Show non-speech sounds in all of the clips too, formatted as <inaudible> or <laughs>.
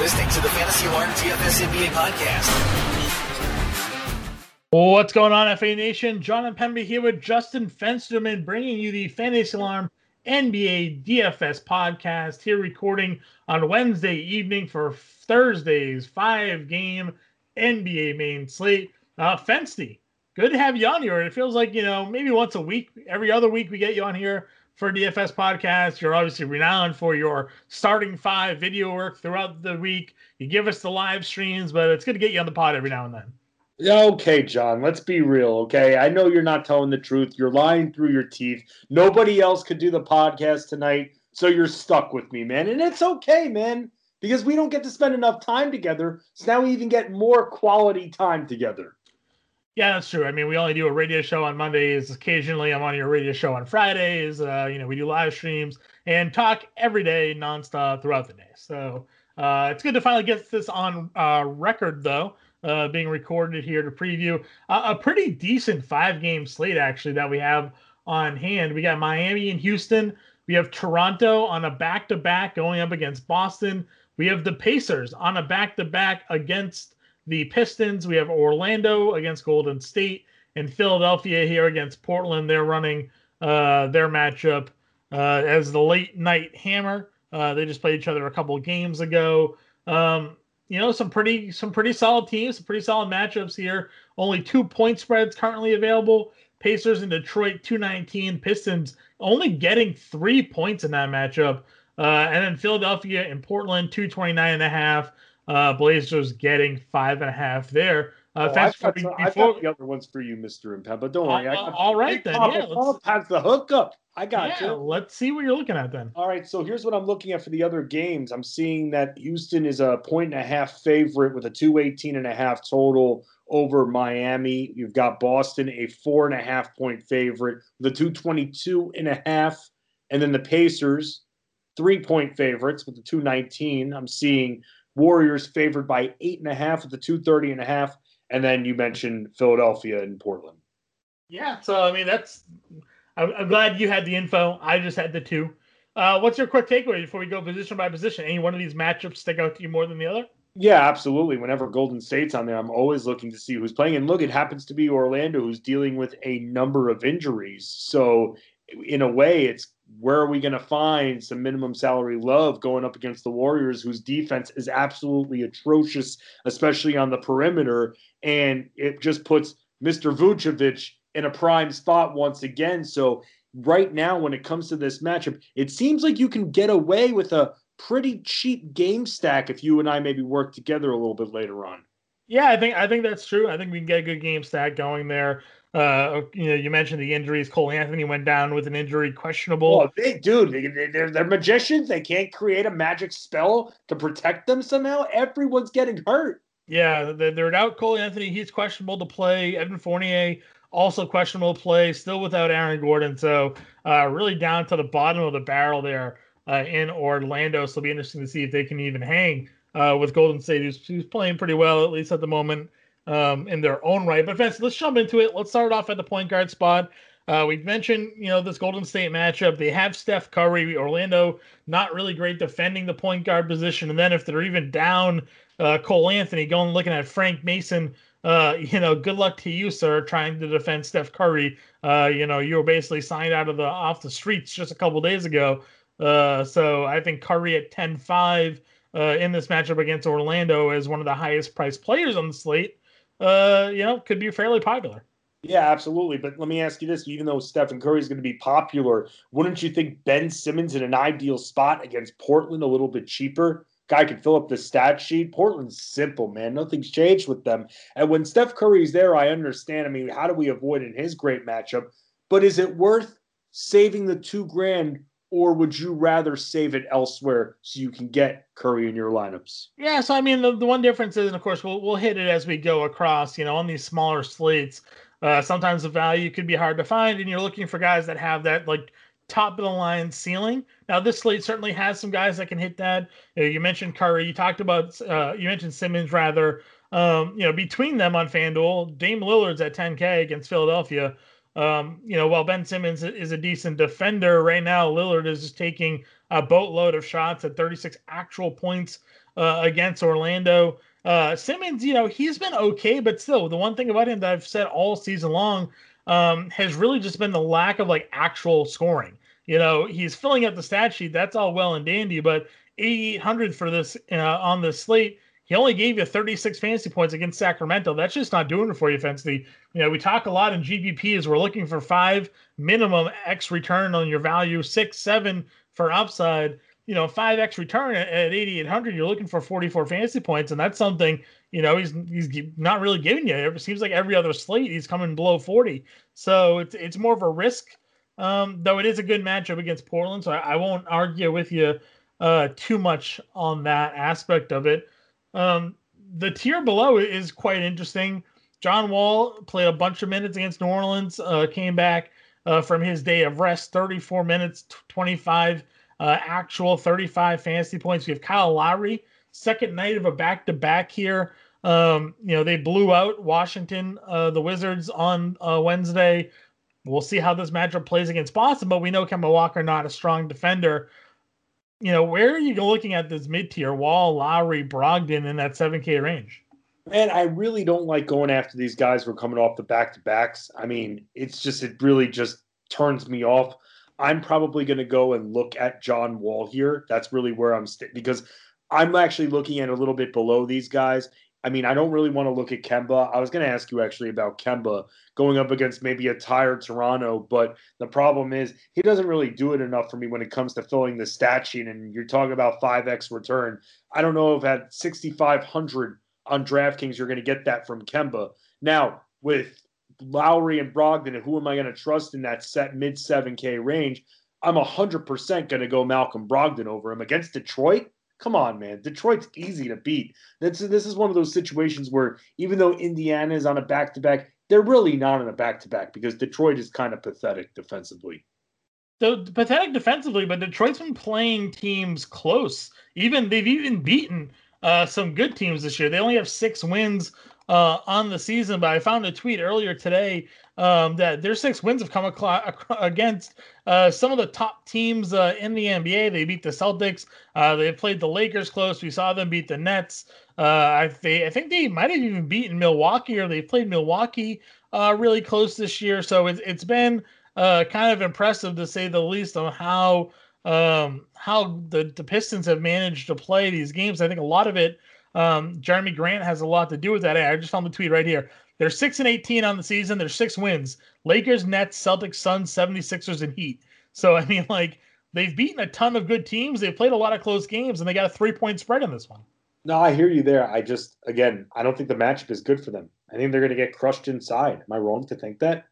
listening to the Fantasy Alarm DFS NBA podcast. What's going on, FA Nation? John and Pemby here with Justin Fensterman, bringing you the Fantasy Alarm NBA DFS podcast. Here, recording on Wednesday evening for Thursday's five-game NBA main slate. Uh, Fensty, good to have you on here. It feels like you know maybe once a week, every other week we get you on here for DFS podcast. You're obviously renowned for your starting five video work throughout the week. You give us the live streams, but it's good to get you on the pod every now and then. Okay, John, let's be real, okay? I know you're not telling the truth. You're lying through your teeth. Nobody else could do the podcast tonight, so you're stuck with me, man. And it's okay, man, because we don't get to spend enough time together. So now we even get more quality time together. Yeah, that's true. I mean, we only do a radio show on Mondays. Occasionally, I'm on your radio show on Fridays. Uh, you know, we do live streams and talk every day, nonstop throughout the day. So uh, it's good to finally get this on uh, record, though uh, being recorded here to preview a, a pretty decent five game slate, actually, that we have on hand. We got Miami and Houston. We have Toronto on a back to back going up against Boston. We have the Pacers on a back to back against the Pistons. We have Orlando against Golden State and Philadelphia here against Portland. They're running uh, their matchup uh, as the late night hammer. Uh, they just played each other a couple games ago. Um, you know some pretty some pretty solid teams, some pretty solid matchups here. Only two point spreads currently available. Pacers and Detroit 219. Pistons only getting three points in that matchup. Uh, and then Philadelphia and Portland 229 and a half. Uh, Blazers getting five and a half there. Uh, oh, I've, got, before, I've got the other ones for you, Mr. Impen, but don't worry. Uh, all right, then. Yeah, let's, has the hookup. I got yeah, you. Let's see what you're looking at then. All right, so here's what I'm looking at for the other games. I'm seeing that Houston is a point and a half favorite with a 218 and a half total over Miami. You've got Boston, a four and a half point favorite with a 222 and a half. And then the Pacers, three point favorites with the 219. I'm seeing Warriors favored by eight and a half at the 230 and a half. And then you mentioned Philadelphia and Portland. Yeah, so I mean that's. I'm, I'm glad you had the info. I just had the two. Uh, what's your quick takeaway before we go position by position? Any one of these matchups stick out to you more than the other? Yeah, absolutely. Whenever Golden State's on there, I'm always looking to see who's playing. And look, it happens to be Orlando who's dealing with a number of injuries. So, in a way, it's where are we going to find some minimum salary love going up against the Warriors, whose defense is absolutely atrocious, especially on the perimeter? And it just puts Mr. Vucevic in a prime spot once again. So, right now, when it comes to this matchup, it seems like you can get away with a pretty cheap game stack if you and I maybe work together a little bit later on. Yeah, I think I think that's true. I think we can get a good game stack going there. Uh, you know, you mentioned the injuries. Cole Anthony went down with an injury, questionable. Oh, they dude, they, they're they're magicians. They can't create a magic spell to protect them somehow. Everyone's getting hurt. Yeah, they're out. Cole Anthony, he's questionable to play. Evan Fournier also questionable to play. Still without Aaron Gordon, so uh, really down to the bottom of the barrel there uh, in Orlando. So it'll be interesting to see if they can even hang uh, with Golden State, who's, who's playing pretty well at least at the moment um, in their own right. But Vince, let's jump into it. Let's start off at the point guard spot. Uh, we've mentioned, you know, this Golden State matchup. They have Steph Curry, Orlando, not really great defending the point guard position. And then if they're even down uh, Cole Anthony, going looking at Frank Mason, uh, you know, good luck to you, sir, trying to defend Steph Curry. Uh, you know, you were basically signed out of the off the streets just a couple days ago. Uh, so I think Curry at 10-5 uh, in this matchup against Orlando is one of the highest priced players on the slate uh, you know, could be fairly popular. Yeah, absolutely. But let me ask you this: even though Stephen Curry is going to be popular, wouldn't you think Ben Simmons in an ideal spot against Portland a little bit cheaper? Guy could fill up the stat sheet. Portland's simple, man. Nothing's changed with them. And when Steph Curry's there, I understand. I mean, how do we avoid in his great matchup? But is it worth saving the two grand or would you rather save it elsewhere so you can get Curry in your lineups? Yeah, so I mean, the, the one difference is, and of course, we'll we'll hit it as we go across. You know, on these smaller slates, uh, sometimes the value could be hard to find, and you're looking for guys that have that like top of the line ceiling. Now, this slate certainly has some guys that can hit that. You, know, you mentioned Curry. You talked about uh, you mentioned Simmons rather. Um, you know, between them on FanDuel, Dame Lillard's at 10K against Philadelphia. Um, you know, while Ben Simmons is a decent defender right now, Lillard is just taking a boatload of shots at 36 actual points uh, against Orlando. Uh, Simmons, you know, he's been okay, but still, the one thing about him that I've said all season long um, has really just been the lack of like actual scoring. You know, he's filling up the stat sheet. That's all well and dandy, but 8,800 for this uh, on the slate. He only gave you 36 fantasy points against Sacramento. That's just not doing it for you, Fensty. You know, we talk a lot in GPP as we're looking for five minimum X return on your value, six, seven for upside you know, 5x return at, at 8,800, you're looking for 44 fantasy points. And that's something, you know, he's, he's not really giving you. It seems like every other slate, he's coming below 40. So it's, it's more of a risk, um, though it is a good matchup against Portland. So I, I won't argue with you uh, too much on that aspect of it. Um, the tier below is quite interesting. John Wall played a bunch of minutes against New Orleans, uh, came back uh, from his day of rest, 34 minutes, 25 uh, actual 35 fantasy points. We have Kyle Lowry, second night of a back to back here. Um, you know, they blew out Washington, uh, the Wizards on uh, Wednesday. We'll see how this matchup plays against Boston, but we know Kemba Walker not a strong defender. You know, where are you looking at this mid tier? Wall, Lowry, Brogdon in that 7K range? Man, I really don't like going after these guys who are coming off the back to backs. I mean, it's just, it really just turns me off. I'm probably going to go and look at John Wall here. That's really where I'm st- because I'm actually looking at a little bit below these guys. I mean, I don't really want to look at Kemba. I was going to ask you actually about Kemba going up against maybe a tired Toronto, but the problem is he doesn't really do it enough for me when it comes to filling the stat sheet. And you're talking about 5x return. I don't know if at 6,500 on DraftKings you're going to get that from Kemba. Now, with Lowry and Brogdon, who am I going to trust in that set mid 7K range? I'm 100% going to go Malcolm Brogdon over him against Detroit. Come on, man. Detroit's easy to beat. This, this is one of those situations where even though Indiana is on a back to back, they're really not on a back to back because Detroit is kind of pathetic defensively. So pathetic defensively, but Detroit's been playing teams close. Even they've even beaten uh, some good teams this year. They only have six wins uh, on the season, but I found a tweet earlier today um, that their six wins have come against uh, some of the top teams uh, in the NBA. They beat the Celtics. Uh, they played the Lakers close. We saw them beat the Nets. Uh, I, they, I think they might have even beaten Milwaukee, or they played Milwaukee uh, really close this year. So it's it's been kind of impressive to say the least on how um, how the, the Pistons have managed to play these games. I think a lot of it um, Jerami Grant has a lot to do with that. I just found the tweet right here. They're 6 and 18 on the season. They're six wins. Lakers, Nets, Celtics, Suns, 76ers, and Heat. So, I mean, like, they've beaten a ton of good teams. They've played a lot of close games, and they got a three point spread in this one. No, I hear you there. I just, again, I don't think the matchup is good for them. I think they're going to get crushed inside. Am I wrong to think that?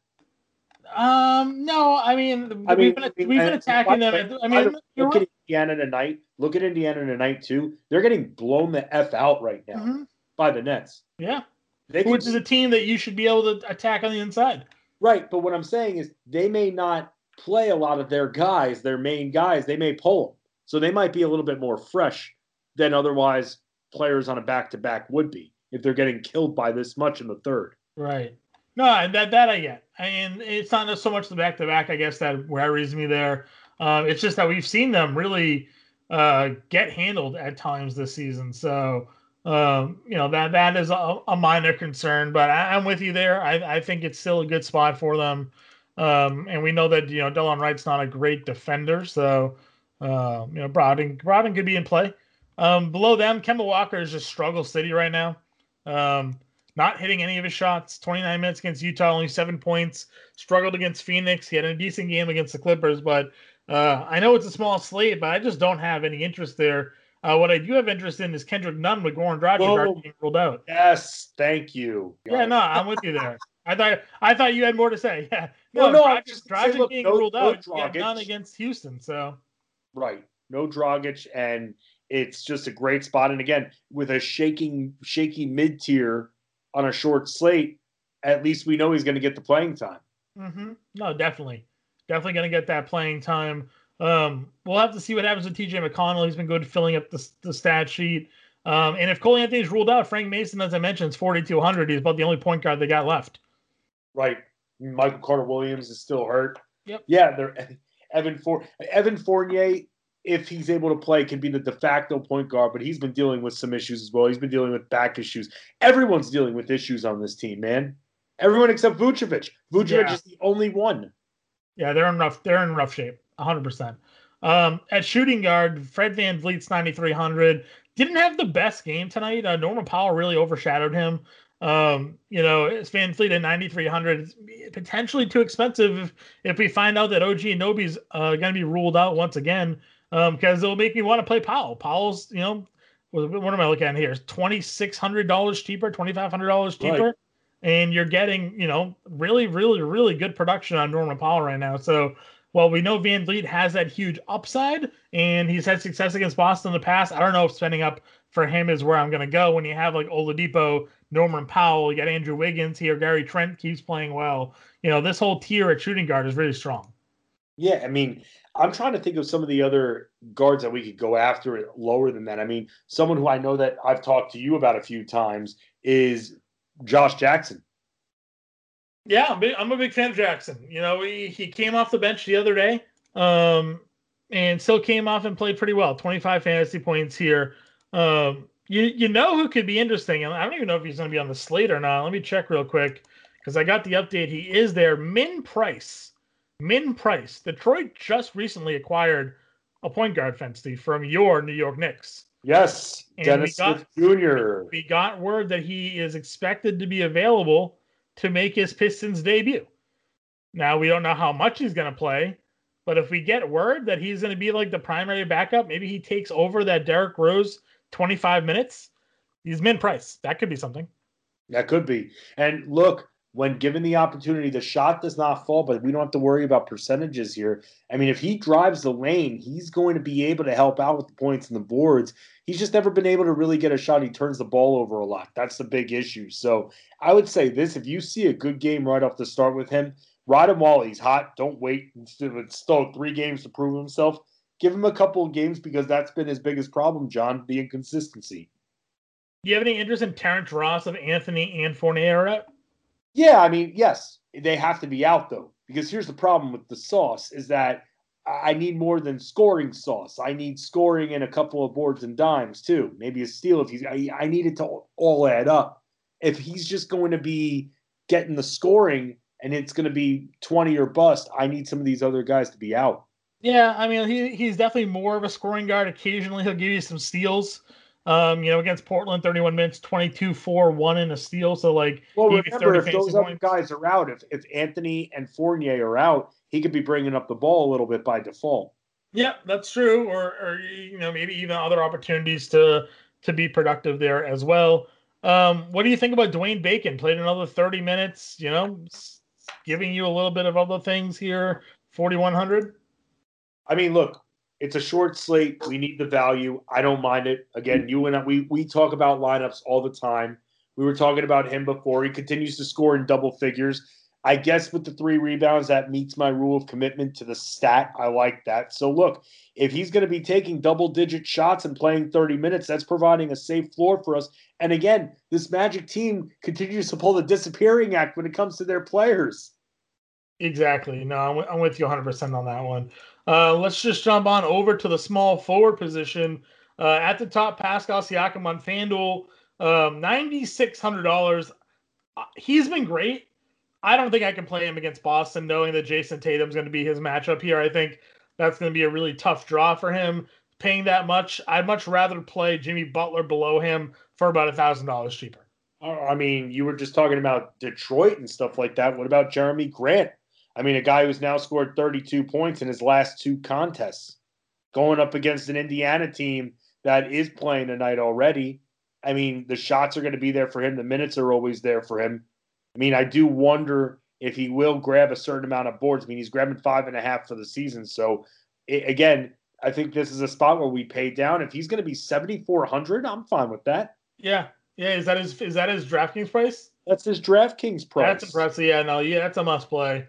Um, no, I mean, I mean, we've been, we've been attacking them. I mean, look at Indiana tonight. Look at Indiana tonight too. They're getting blown the f out right now mm-hmm. by the Nets. Yeah, they which can, is a team that you should be able to attack on the inside. Right, but what I'm saying is they may not play a lot of their guys, their main guys. They may pull them, so they might be a little bit more fresh than otherwise players on a back to back would be if they're getting killed by this much in the third. Right. No, that that I get, and it's not so much the back to back. I guess that worries me there. Um, it's just that we've seen them really uh, get handled at times this season. So um, you know that that is a, a minor concern, but I, am with you there. I, I think it's still a good spot for them. Um, and we know that you know Delon Wright's not a great defender, so uh, you know Brogdon Brogdon could be in play. Um, below them, Kemba Walker is just struggle city right now. Um, not hitting any of his shots. 29 minutes against Utah, only seven points. Struggled against Phoenix. He had a decent game against the Clippers, but uh, I know it's a small slate, but I just don't have any interest there. Uh, what I do have interest in is Kendrick Nunn with Goran Dragic being ruled out. Yes, thank you. Yeah, no, I'm with you there. I thought I thought you had more to say. <laughs> Yeah, no, no, Dragic, just Dragic say, look, being no, ruled no out. Dragic. Nunn against Houston, so right, no Dragic, and it's just a great spot. And again, with a shaking, shaky mid tier on a short slate, at least we know he's going to get the playing time. Mm-hmm. No, definitely, definitely going to get that playing time. Um, we'll have to see what happens with TJ McConnell. He's been good filling up the, the stat sheet. Um, and if Cole Anthony's ruled out, Frank Mason, as I mentioned, is 4,200. He's about the only point guard they got left. Right. Michael Carter Williams is still hurt. Yep. Yeah, they're <laughs> Evan For Evan Fournier if he's able to play, can be the de facto point guard, but he's been dealing with some issues as well. He's been dealing with back issues. Everyone's dealing with issues on this team, man. Everyone except Vucevic. Vucevic Yeah. is the only one. Yeah, they're in rough. They're in rough shape, 100. percent Um, at shooting guard, Fred VanVleet's 9,300 didn't have the best game tonight. Uh, Norman Powell really overshadowed him. Um, you know, Van Vliet at 9,300 is potentially too expensive if, if we find out that OG Anunoby's uh, going to be ruled out once again because it'll make me want to play Powell. Powell's, you know, what am I looking at here? Twenty six hundred dollars cheaper, twenty five hundred dollars Right. cheaper, and you're getting, you know, really, really, really good production on Norman Powell right now. So while we know VanVleet has that huge upside and he's had success against Boston in the past, I don't know if spending up for him is where I'm going to go. When you have like Oladipo, Norman Powell, you got Andrew Wiggins here, Gary Trent keeps playing well. You know, this whole tier at shooting guard is really strong. Yeah, I mean, I'm trying to think of some of the other guards that we could go after lower than that. I mean, someone who I know that I've talked to you about a few times is Josh Jackson. Yeah, I'm, big, I'm a big fan of Jackson. You know, he, he came off the bench the other day um, and still came off and played pretty well. 25 fantasy points here. Um, you you know who could be interesting, and I don't even know if he's going to be on the slate or not. Let me check real quick because I got the update. He is there. Min Price, Min Price. Detroit just recently acquired a point guard fantasy from your New York Knicks. Yes, And Dennis we got- Smith Jr. We got word that he is expected to be available to make his Pistons debut. Now we don't know how much he's going to play, but if we get word that he's going to be like the primary backup, maybe he takes over that Derrick Rose 25 minutes. He's min price. That could be something. That could be. And look, when given the opportunity, the shot does not fall, but we don't have to worry about percentages here. I mean, if he drives the lane, he's going to be able to help out with the points and the boards. He's just never been able to really get a shot. He turns the ball over a lot. That's the big issue. So I would say this if you see a good game right off the start with him, ride him while he's hot. Don't wait. It's still three games to prove himself. Give him a couple of games because that's been his biggest problem, John, the inconsistency. Do you have any interest in Terrence Ross of Anthony and Fournier? Yeah, I mean, yes, they have to be out though, because here's the problem with the sauce is that I I need more than scoring sauce. I need scoring and a couple of boards and dimes too. Maybe a steal if he's. I, I need it to all add up. If he's just going to be getting the scoring and it's going to be twenty or bust, I need some of these other guys to be out. Yeah, I mean he he's definitely more of a scoring guard. Occasionally he'll give you some steals. Um, you know, against Portland, 31 minutes, 22, 4, 1 in a steal. So like Well, remember 30 if those other points. guys are out, if if Anthony and Fournier are out, he could be bringing up the ball a little bit by default. Yeah, that's true. Or, or you know, maybe even other opportunities to to be productive there as well. Um, what do you think about Dwayne Bacon? Played another 30 minutes. You know, giving you a little bit of other things here. 4100. I mean, look, it's a short slate. We need the value. I don't mind it. Again, you and I, we we talk about lineups all the time. We were talking about him before. He continues to score in double figures. I guess with the three rebounds, that meets my rule of commitment to the stat. I like that. So look, if he's going to be taking double digit shots and playing 30 minutes, that's providing a safe floor for us. And again, this Magic team continues to pull the disappearing act when it comes to their players. Exactly. No, I'm, with- I'm with you 100% on that one. Uh, let's just jump on over to the small forward position. Uh, at the top, Pascal Siakam on FanDuel, um, $9,600. Uh, He's been great. I don't think I can play him against Boston, knowing that Jayson Tatum's going to be his matchup here. I think that's going to be a really tough draw for him. Paying that much, I'd much rather play Jimmy Butler below him for about a thousand dollars cheaper. Uh, I mean, you were just talking about Detroit and stuff like that. What about Jerami Grant? I mean, a guy who's now scored 32 points in his last two contests, going up against an Indiana team that is playing tonight already. I mean, the shots are going to be there for him. The minutes are always there for him. I mean, I do wonder if he will grab a certain amount of boards. I mean, he's grabbing five and a half for the season. So, i again, I think this is a spot where we pay down. If he's going to be 7,400, I'm fine with that. Yeah, yeah. Is that his? Is that his DraftKings price? That's his DraftKings price. That's impressive. Yeah, no, yeah, that's a must play.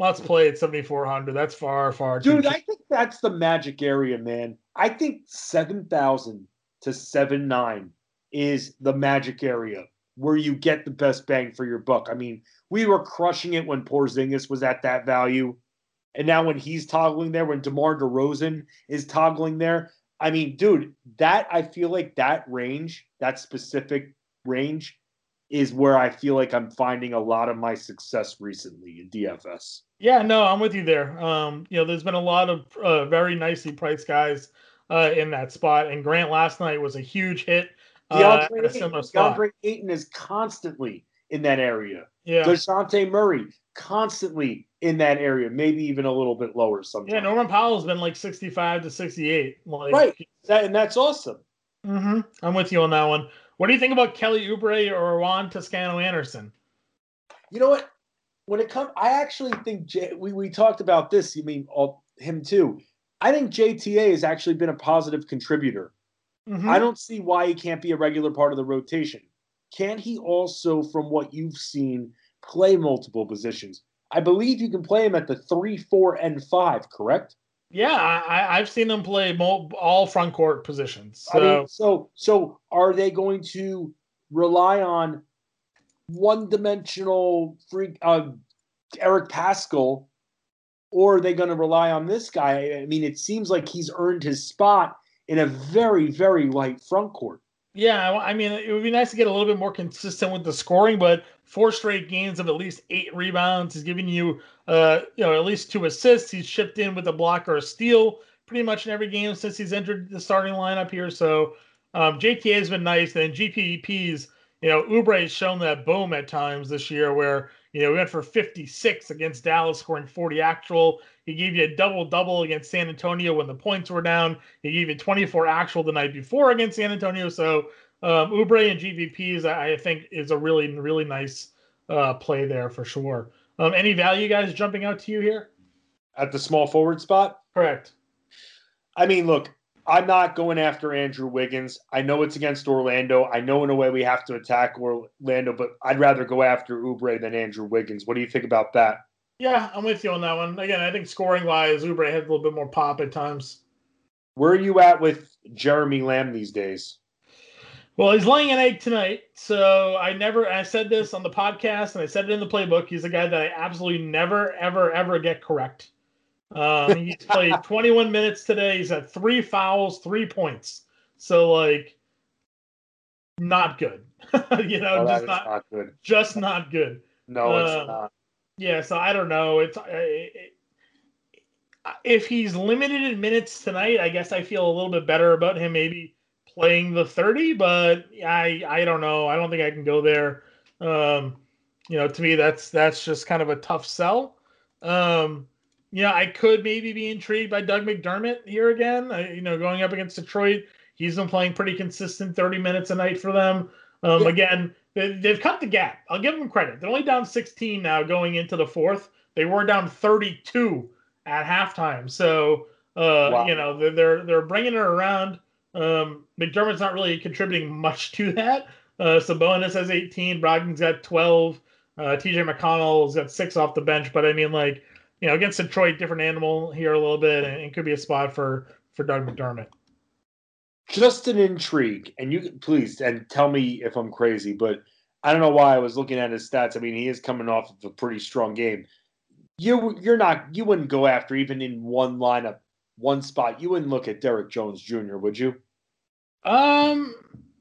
Must play at 7,400. That's far, far Dude. I think that's the magic area, man. I think 7,000 to 7 9 is the magic area where you get the best bang for your buck. I mean, we were crushing it when Porzingis was at that value. And now when he's toggling there, when DeMar DeRozan is toggling there, I mean, dude, that I feel like that range, that specific range, is where I feel like I'm finding a lot of my success recently in DFS. Yeah, no, I'm with you there. Um, you know, there's been a lot of uh, very nicely priced guys uh, in that spot, and Grant last night was a huge hit. Uh, DeAndre, Ayton, is constantly in that area. Yeah. Dejounte Murray constantly in that area, maybe even a little bit lower sometimes. Yeah, Norman Powell's been like 65 to 68. Like, right. That, and that's awesome. Mm-hmm. I'm with you on that one. What do you think about Kelly Oubre or Juan Toscano Anderson? You know what? When it comes, I actually think J, we we talked about this. You mean all, him too? I think JTA has actually been a positive contributor. Mm-hmm. I don't see why he can't be a regular part of the rotation. Can he also, from what you've seen, play multiple positions? I believe you can play him at the three, four, and five. Correct? Yeah, I, have seen them play all front court positions. So. I mean, so, so are they going to rely on one-dimensional freak uh, Eric Paschall, or are they going to rely on this guy? I mean, it seems like he's earned his spot in a very, very light front court. Yeah, I mean, it would be nice to get a little bit more consistent with the scoring, but four straight games of at least eight rebounds. He's giving you, uh, you know, at least two assists. He's shipped in with a block or a steal pretty much in every game since he's entered the starting lineup here. So um, JTA has been nice. And GPPs, you know, Oubre has shown that boom at times this year where you know, we went for 56 against Dallas, scoring 40 actual. He gave you a double double against San Antonio when the points were down. He gave you 24 actual the night before against San Antonio. So um, Oubre and GPPs, I think, is a really, really nice uh, play there for sure. Um, any value guys jumping out to you here? At the small forward spot? Correct. I mean, look, I'm not going after Andrew Wiggins. I know it's against Orlando. I know in a way we have to attack Orlando, but I'd rather go after Oubre than Andrew Wiggins. What do you think about that? Yeah, I'm with you on that one. Again, I think scoring wise, Oubre has a little bit more pop at times. Where are you at with Jeremy Lamb these days? Well, he's laying an egg tonight. So I never, I said this on the podcast and I said it in the playbook. He's a guy that I absolutely never, ever, ever get correct. Um, he's played <laughs> 21 minutes today. He's had three fouls, three points. So like, not good. <laughs> you know, just not, not, good. Just not good. No, it's uh, not. Yeah, so I don't know. It's it, if he's limited in minutes tonight, I guess I feel a little bit better about him maybe playing the 30, but I I don't know. I don't think I can go there. Um, you know, to me that's that's just kind of a tough sell. Um, you know, I could maybe be intrigued by Doug McDermott here again. I, you know, going up against Detroit, he's been playing pretty consistent, 30 minutes a night for them. Um, yeah. Again, they, they've cut the gap. I'll give them credit. They're only down 16 now going into the fourth. They were down 32 at halftime. So, uh, wow. you know, they're, they're, they're bringing it around. Um, McDermott's not really contributing much to that. Uh, Sabonis has 18. Brogdon's got 12. Uh, TJ McConnell's got six off the bench. But I mean, like, you know, against Detroit, different animal here a little bit, and it could be a spot for for Doug McDermott. Just an intrigue, and you please and tell me if I'm crazy, but I don't know why I was looking at his stats. I mean, he is coming off of a pretty strong game. You you're not you wouldn't go after even in one lineup, one spot. You wouldn't look at Derrick Jones Jr. Would you? Um,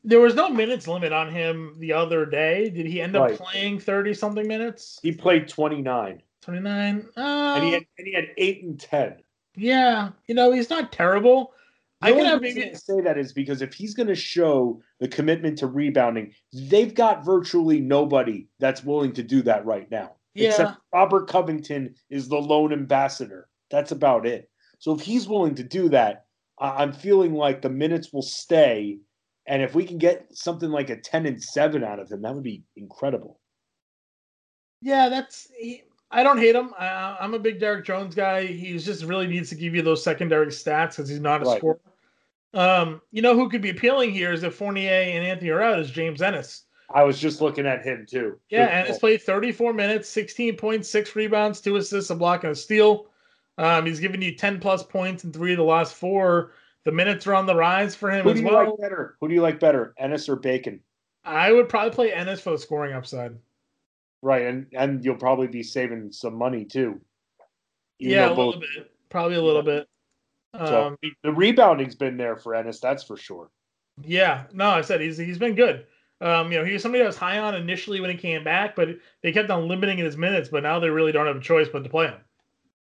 there was no minutes limit on him the other day. Did he end up right. playing thirty something minutes? He played twenty nine. 29. Uh, and he had and he had eight and ten. Yeah, you know he's not terrible. The I can maybe say that is because if he's going to show the commitment to rebounding, they've got virtually nobody that's willing to do that right now. Yeah. Except Robert Covington is the lone ambassador. That's about it. So if he's willing to do that, I'm feeling like the minutes will stay. And if we can get something like a 10 and 7 out of him, that would be incredible. Yeah, that's I don't hate him. I, am a big Derrick Jones guy. He just really needs to give you those secondary stats because he's not a right. scorer. Um, you know who could be appealing here is if Fournier and Anthony are out is James Ennis. I was just looking at him too. Yeah, Good Ennis played 34 minutes, 16.6 rebounds, two assists, a block, and a steal. Um, he's given you 10 plus points in three of the last four. The minutes are on the rise for him Who as well. Like better? Who do you like better, Ennis or Bacon? I would probably play Ennis for the scoring upside. Right, and and you'll probably be saving some money too. Even yeah, a though little bit, probably a little bit. So Um, the rebounding's been there for Ennis, that's for sure. yeah, no, I said he's he's been good. Um, you know, he was somebody I was high on initially when he came back, but they kept on limiting his minutes. But now they really don't have a choice but to play him.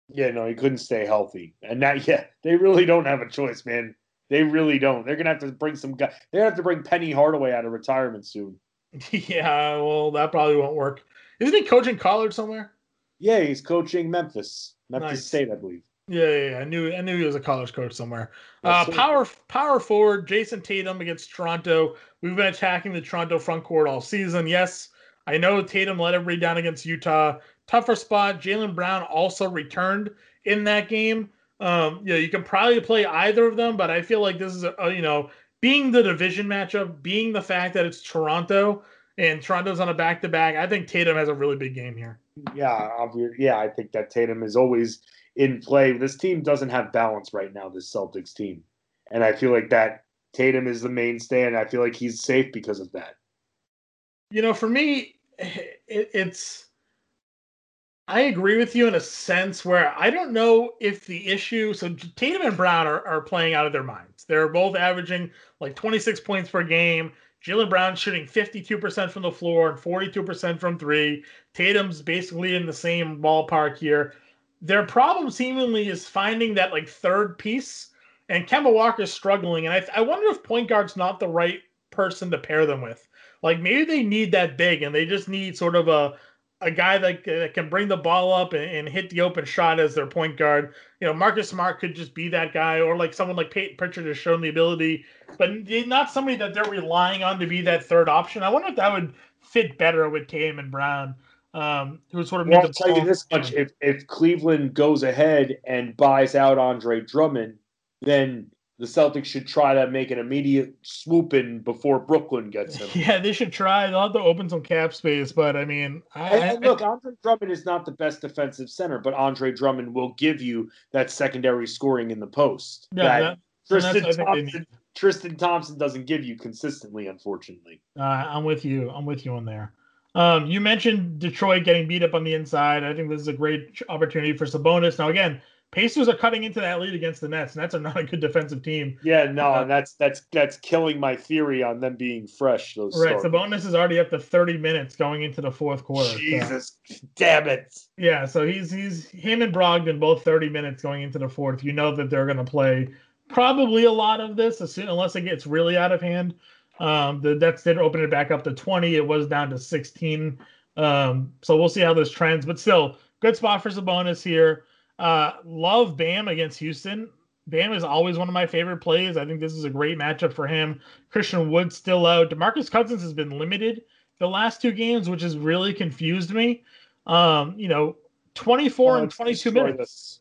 Yeah, no, he couldn't stay healthy, and that <laughs> yeah, they really don't have a choice, man. They really don't. They're gonna have to bring some guy. They're gonna have to bring Penny Hardaway out of retirement soon. <laughs> yeah, well, that probably won't work. Isn't he coaching college somewhere? Yeah, he's coaching Memphis, Memphis Nice. State, I believe. Yeah, yeah, yeah, I knew I knew he was a college coach somewhere. Uh, power power forward Jayson Tatum against Toronto. We've been attacking the Toronto front court all season. Yes, I know Tatum let everybody down against Utah. Tougher spot. Jaylen Brown also returned in that game. Um, you know, you can probably play either of them, but I feel like this is a, a you know being the division matchup, being the fact that it's Toronto and Toronto's on a back to back. I think Tatum has a really big game here. Yeah, yeah, I think that Tatum is always in play. This team doesn't have balance right now, this Celtics team. And I feel like that Tatum is the mainstay, and I feel like he's safe because of that. you know, for me, it, it's. I agree with you in a sense where I don't know if the issue. So Tatum and Brown are, are playing out of their minds. They're both averaging like 26 points per game. Jaylen Brown shooting 52% from the floor and 42% from three. Tatum's basically in the same ballpark here. Their problem seemingly is finding that like third piece, and Kemba Walker's struggling. And I, I wonder if point guard's not the right person to pair them with. Like maybe they need that big, and they just need sort of a a guy that, that can bring the ball up and, and hit the open shot as their point guard. You know, Marcus Smart could just be that guy, or like someone like Payton Pritchard has shown the ability, but not somebody that they're relying on to be that third option. I wonder if that would fit better with Tatum and Brown, um, who sort of Well, I'll tell you this much: if if Cleveland goes ahead and buys out Andre Drummond, then the Celtics should try to make an immediate swoop in before Brooklyn gets him. <laughs> Yeah, they should try. They'll have to open some cap space, but I mean, I, And, and look, Andre Drummond is not the best defensive center, but Andre Drummond will give you that secondary scoring in the post. yeah, that that, Tristan that's what I think they Thompson, Tristan Thompson doesn't give you consistently, unfortunately. Uh, I'm with you. I'm with you on there. Um, you mentioned Detroit getting beat up on the inside. I think this is a great opportunity for Sabonis. Now, again, Pacers are cutting into that lead against the Nets. and Nets are not a good defensive team. Yeah, no, Uh, and that's that's that's killing my theory on them being fresh. Those Right. starters. Sabonis is already up to 30 minutes going into the fourth quarter. so- Jesus, damn it! yeah. So he's he's him and Brogdon both 30 minutes going into the fourth. You know that they're going to play probably a lot of this, as soon, unless it gets really out of hand. Um, the Nets did open it back up to 20. It was down to 16. Um, so we'll see how this trends, but still, good spot for Sabonis here. Uh, love Bam against Houston. Bam is always one of my favorite plays. I think this is a great matchup for him. Christian Wood still out. Demarcus Cousins has been limited the last two games, which has really confused me. Um, you know, 24 and 22 minutes. this.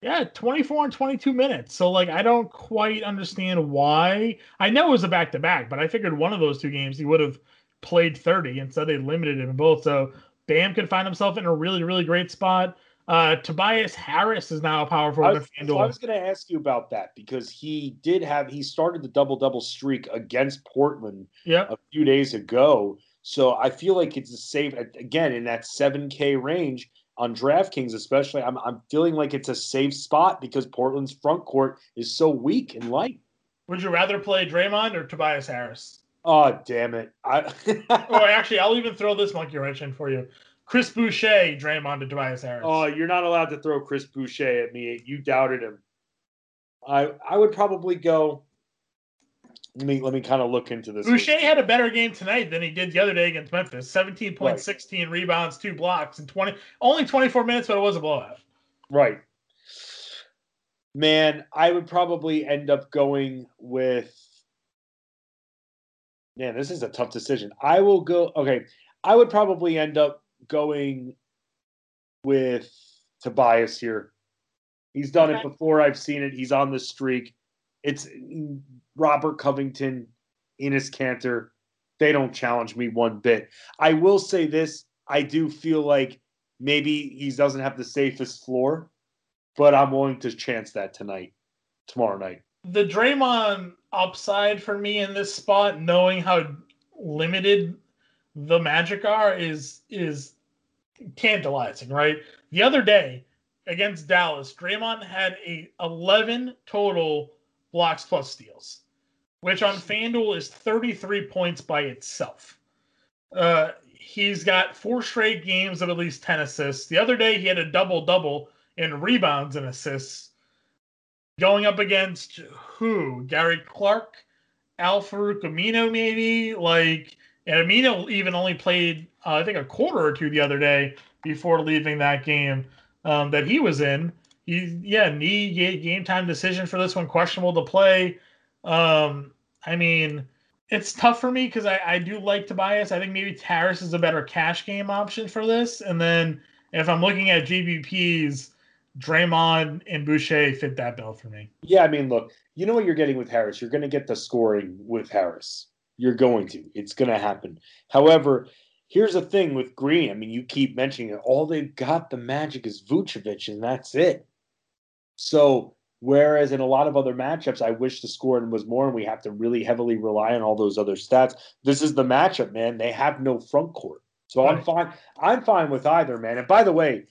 Yeah, 24 and 22 minutes. So like I don't quite understand why. I know it was a back to back, but I figured one of those two games he would have played 30 instead so they limited him both. So Bam could find himself in a really, really great spot. Uh Tobias Harris is now a power I was, so I was going to ask you about that because he did have he started the double double streak against Portland Yep. a few days ago. So I feel like it's a safe again in that seven K range on DraftKings, especially. I'm I'm feeling like it's a safe spot because Portland's front court is so weak and light. Would you rather play Draymond or Tobias Harris? Oh damn it! I <laughs> Or <laughs> actually, I'll even throw this monkey wrench in for you. Chris Boucher, Draymond to Tobias Harris. oh, you're not allowed to throw Chris Boucher at me. You doubted him. I I would probably go. Let me let me kind of look into this. Boucher had a better game tonight than he did the other day against Memphis. 17 points, 16 rebounds, two blocks, and 20 only 24 minutes, but it was a blowout. Right. Man, I would probably end up going with. Man, this is a tough decision. I will go. Okay. I would probably end up going with Tobias here. He's done Okay. it before. I've seen it. He's on the streak. It's Robert Covington, Enes Kanter. They don't challenge me one bit. I will say this I do feel like maybe he doesn't have the safest floor, but I'm willing to chance that tonight, tomorrow night. The Draymond upside for me in this spot, knowing how limited the Magic are, is is tantalizing, right? The other day, against Dallas, Draymond had a 11 total blocks plus steals, which on FanDuel is 33 points by itself. Uh, he's got four straight games of at least 10 assists. The other day, he had a double double in rebounds and assists. Going up against who? Gary Clark, Al-Farouq Aminu, maybe? Like, and Aminu even only played, uh, I think, a quarter or two the other day before leaving that game um, that he was in. He, yeah, knee game time decision for this one, questionable to play. Um, I mean, it's tough for me because I, I do like Tobias. I think maybe Harris is a better cash game option for this. And then if I'm looking at GPPs, Draymond and Boucher fit that bill for me. Yeah, I mean, look, you know what you're getting with Harris. You're going to get the scoring with Harris. You're going to. It's going to happen. However, here's the thing with Green. I mean, you keep mentioning it. All they've got the magic is Vucevic, and that's it. So, whereas in a lot of other matchups, I wish the scoring was more, and we have to really heavily rely on all those other stats. This is the matchup, man. They have no front court. So right. I'm fine. I'm fine with either, man. And by the way,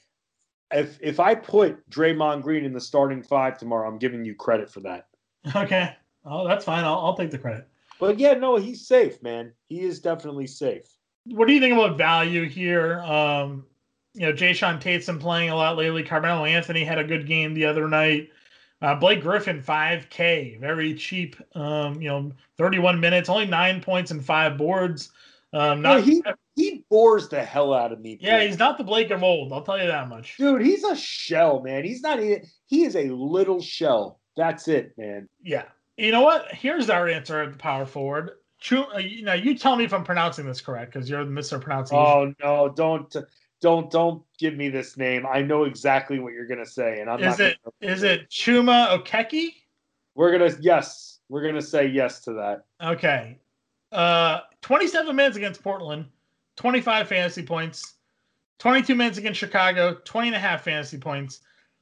if if I put Draymond Green in the starting five tomorrow, I'm giving you credit for that. <laughs> Okay. Oh, that's fine. I'll, I'll take the credit. But yeah, no, he's safe, man. He is definitely safe. What do you think about value here? Um, you know, Jae'Sean Tate's been playing a lot lately. Carmelo Anthony had a good game the other night. Uh, Blake Griffin, 5K, very cheap. Um, you know, 31 minutes, only nine points and five boards. Um, not he he bores the hell out of me. Yeah, he's not the Blake of old. I'll tell you that much. Dude, he's a shell, man. He's not. Even he is a little shell. That's it, man. Yeah. You know what? Here's our answer at the power forward. True. Uh, you know, you tell me if I'm pronouncing this correct because you're the Mister Pronunciation. Oh no! Don't don't don't give me this name. I know exactly what you're gonna say, and I'm is it is it Chuma Okeke? We're gonna yes, we're gonna say yes to that. Okay, uh, 27 minutes against Portland, 25 fantasy points. 22 minutes against Chicago, 20 and a half fantasy points.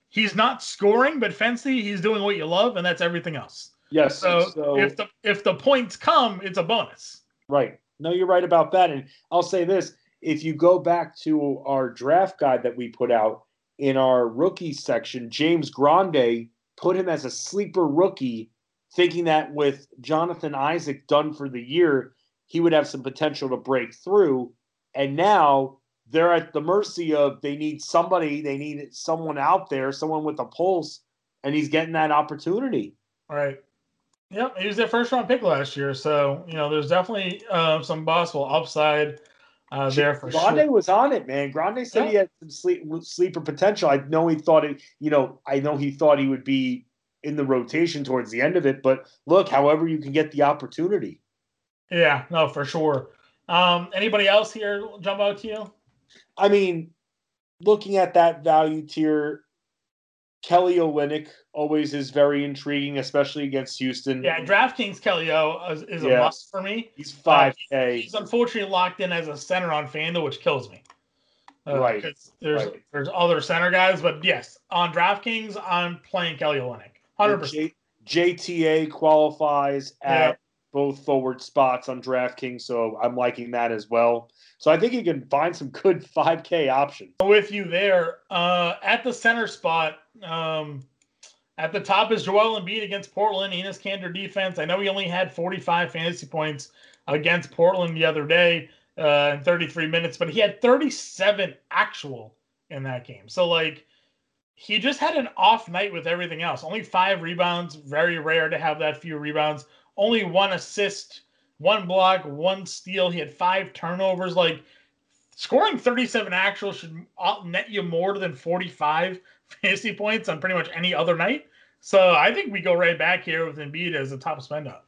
He's not scoring, but fancy, he's doing what you love, and that's everything else. Yes. So, so if the if the points come, it's a bonus. Right. No, you're right about that. And I'll say this: if you go back to our draft guide that we put out in our rookie section, James Grande put him as a sleeper rookie, thinking that with Jonathan Isaac done for the year, he would have some potential to break through. And now they're at the mercy of they need somebody, they need someone out there, someone with a pulse, and he's getting that opportunity. All right. Yep, he was their first round pick last year, so you know there's definitely uh, some possible upside uh, there for Grande sure. was on it, man. Grande said yeah. he had some sleep, sleeper potential. I know he thought it, you know, I know he thought he would be in the rotation towards the end of it, but look, however you can get the opportunity. Yeah, no, for sure. Um, anybody else here jump out to you? I mean, looking at that value tier, Kelly Olynyk always is very intriguing, especially against Houston. Yeah, DraftKings Kelly O is, is a must for me. He's five uh, K. he's, unfortunately locked in as a center on FanDuel, which kills me. Uh, right. There's right. there's other center guys, but yes, on DraftKings, I'm playing Kelly Olynyk. Hundred percent. JTA qualifies at yeah. Both forward spots on DraftKings, so I'm liking that as well. So I think you can find some good <laughs> 5K options. With you there, uh, at the center spot, um, at the top is Joel Embiid against Portland. Enes Kanter defense. I know he only had 45 fantasy points against Portland the other day uh, in 33 minutes, but he had 37 actual in that game. So like he just had an off night with everything else. Only five rebounds. Very rare to have that few rebounds. Only one assist, one block, one steal. He had five turnovers. Like scoring 37 actual should net you more than 45 fantasy points on pretty much any other night. So I think we go right back here with Embiid as a top spend up.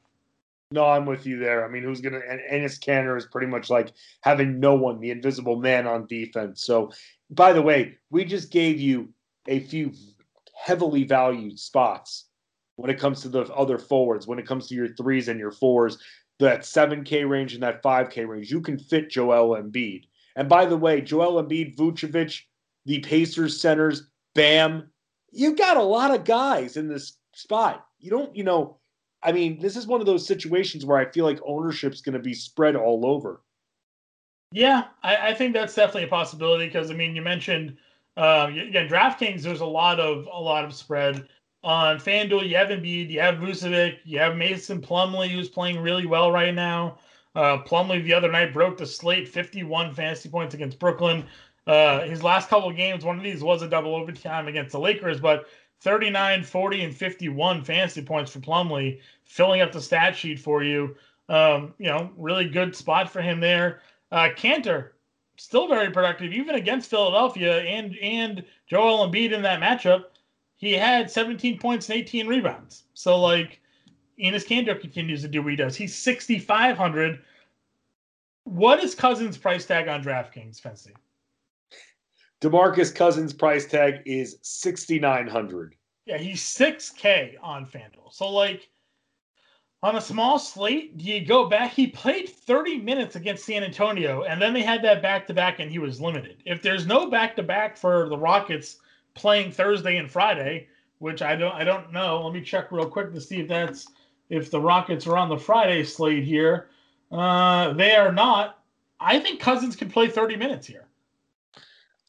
No, I'm with you there. I mean, who's gonna and Enes Kanter is pretty much like having no one, the invisible man on defense. So, by the way, we just gave you a few heavily valued spots when it comes to the other forwards. When it comes to your threes and your fours, that 7K range and that 5K range, you can fit Joel Embiid. And by the way, Joel Embiid, Vucevic, the Pacers centers, Bam—you've got a lot of guys in this spot. You don't, you know, I mean, this is one of those situations where I feel like ownership's going to be spread all over. Yeah, I, I, think that's definitely a possibility because I mean, you mentioned Um, again, DraftKings, there's a lot of a lot of spread on FanDuel. You have Embiid, you have Vucevic, you have Mason Plumlee, who's playing really well right now. Uh, Plumlee the other night broke the slate, 51 fantasy points against Brooklyn. Uh, his last couple games, one of these was a double overtime against the Lakers, but 39, 40, and 51 fantasy points for Plumlee, filling up the stat sheet for you. Um, you know, really good spot for him there. Uh, Kanter, still very productive, even against Philadelphia and and Joel Embiid in that matchup. He had 17 points and 18 rebounds. So like, Enes Kanter continues to do what he does. He's 6,500. What is Cousins' price tag on DraftKings, Fancy? DeMarcus Cousins' price tag is 6,900. Yeah, he's 6K on FanDuel. So like on a small slate, do you go back? He played 30 minutes against San Antonio, and then they had that back to back, and he was limited. If there's no back to back for the Rockets playing Thursday and Friday, which I don't I don't know. Let me check real quick to see if that's if the Rockets are on the Friday slate here. Uh, they are not. I think Cousins can play 30 minutes here.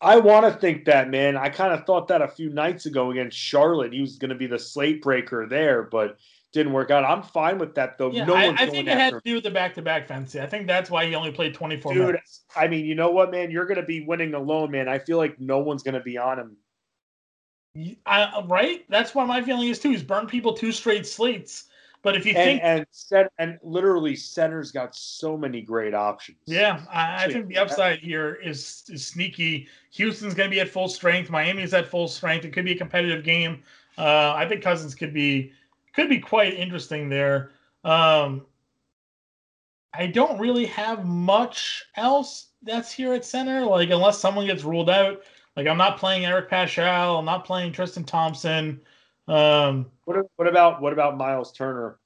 I want to think that, man. I kind of thought that a few nights ago against Charlotte. He was going to be the slate breaker there, but didn't work out. I'm fine with that though. Yeah, no I, one's I going think it had to do with the back to back fancy. I think that's why he only played 24 Dude, minutes. I mean, you know what, man? You're going to be winning alone, man. I feel like no one's going to be on him. I, right? That's why my feeling is too. He's burned people two straight slates. But if you And think, and cent- and literally center's got so many great options. yeah, I, I think the upside here is is sneaky. Houston's going to be at full strength. Miami's at full strength. It could be a competitive game. Uh, I think Cousins could be could be quite interesting there. Um, I don't really have much else that's here at center. Like unless someone gets ruled out. Like I'm not playing Eric Paschall. I'm not playing Tristan Thompson. Um, What, what about what about Miles Turner,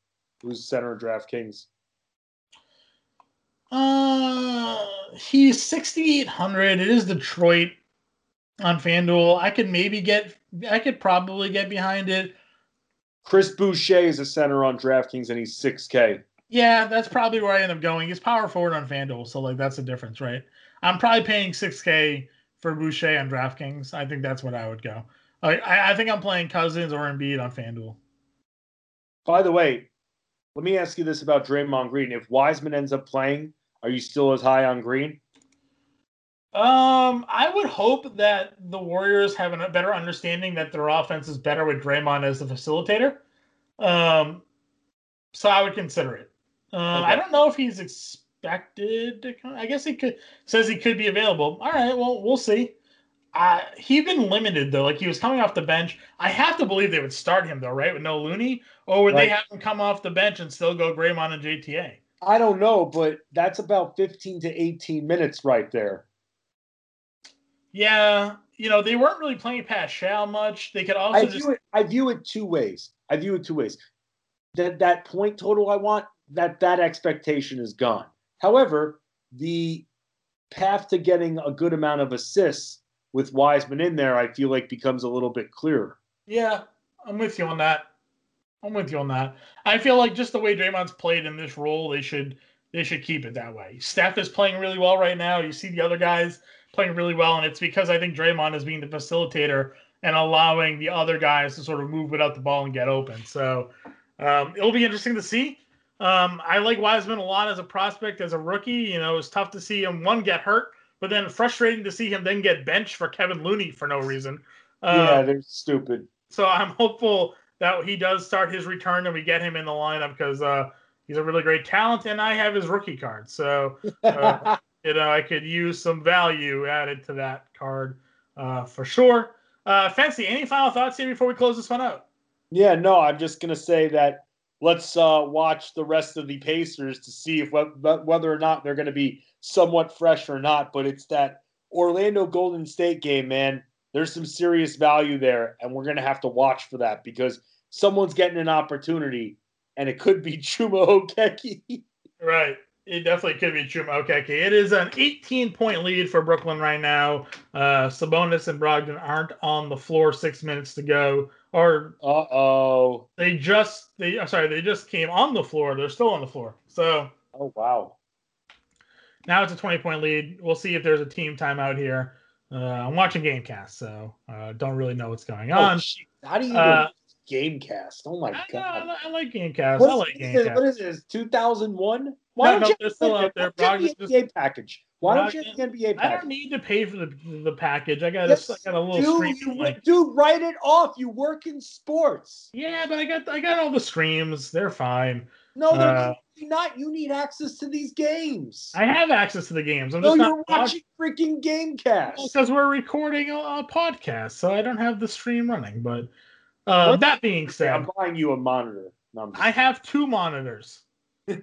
who's center of DraftKings? Uh, he's 6,800. It is Detroit on FanDuel. I could maybe get, I could probably get behind it. Chris Boucher is a center on DraftKings, and he's six K. Yeah, that's probably where I end up going. He's power forward on FanDuel, so like that's the difference, right? I'm probably paying 6K for Boucher on DraftKings. I think that's what I would go. I, I, think I'm playing Cousins or Embiid on FanDuel. By the way, let me ask you this about Draymond Green: If Wiseman ends up playing, are you still as high on Green? Um, I would hope that the Warriors have a better understanding that their offense is better with Draymond as the facilitator. Um, so I would consider it. Um, I don't know if he's expected to come. I guess he could says he could be available. All right, well we'll see. Uh, he's been limited though. Like he was coming off the bench. I have to believe they would start him though, right? With no Looney, or would they have him come off the bench and still go Draymond and JTA? I don't know, but that's about 15 to 18 minutes right there. Yeah, you know they weren't really playing Paschall much. They could also I just view it. I view it two ways. I view it two ways. That that point total I want that that expectation is gone. However, the path to getting a good amount of assists with Wiseman in there, I feel like becomes a little bit clearer. Yeah, I'm with you on that. I'm with you on that. I feel like just the way Draymond's played in this role, they should they should keep it that way. Steph is playing really well right now. You see the other guys playing really well, and it's because I think Draymond is being the facilitator and allowing the other guys to sort of move without the ball and get open. So um, it'll be interesting to see. Um, I like Wiseman a lot as a prospect, as a rookie. You know, it's tough to see him one get hurt, but then frustrating to see him then get benched for Kevin Looney for no reason. Uh, yeah, they're stupid. so I'm <laughs> hopeful that he does start his return and we get him in the lineup because uh, he's a really great talent, and I have his rookie card. So uh, <laughs> you know I could use some value added to that card uh, for sure. Uh, Fancy, any final thoughts here before we close this one out? yeah, no, I'm just gonna say that let's uh, watch the rest of the Pacers to see if wh- wh- whether or not they're going to be somewhat fresh or not. But it's that Orlando Golden State game, man. There's some serious value there, and we're going to have to watch for that because someone's getting an opportunity, and it could be <laughs> Chuma Okeke. Right. It definitely could be Chuma Okeke. It is an 18 point lead for Brooklyn right now. Uh, Sabonis and Brogdon aren't on the floor. Six minutes to go, or uh oh. they just they. I'm sorry, they just came on the floor. They're still on the floor. So Oh wow. now it's a 20 point lead. We'll see if there's a team timeout here. Uh, I'm watching GameCast, so uh, don't really know what's going Oh, on. shit. How do you Uh, Gamecast? Oh my I, know, I, god! I like GameCast. What I like is GameCast. What is this? 2001? No, Why don't no, you they're still out there. Why don't you Progress have the NBA package? Why don't you have the NBA package? I don't need to pay for the the package. I got Yes, a, I got a little Dude, stream. you, Like, dude, write it off. You work in sports. yeah, but I got I got all the streams. They're fine. No, they're Uh, not. You need access to these games. I have access to the games. I'm no, just you're not watching freaking Gamecast. because we're recording a, a podcast, so I don't have the stream running. But uh, that being said, I'm buying you a monitor. No, I have two monitors.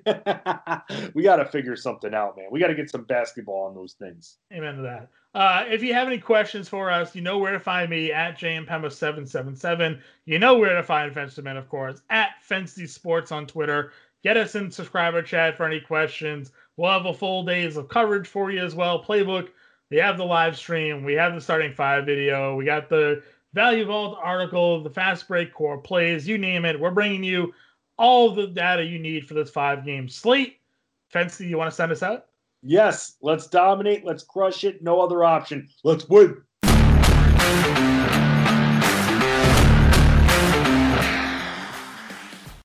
<laughs> we got to figure something out, man. We got to get some basketball on those things. Amen to that. Uh, if you have any questions for us, you know where to find me at jmpema777. You know where to find Fenceman, of course, at Fancy Sports on Twitter. Get us in subscriber chat for any questions. We'll have a full days of coverage for you as well. Playbook. We have the live stream. We have the starting five video. We got the Value Vault article, the fast break core plays, you name it. We're bringing you all the data you need for this five game slate. Fancy, you want to send us out? Yes, let's dominate. Let's crush it. No other option. Let's win.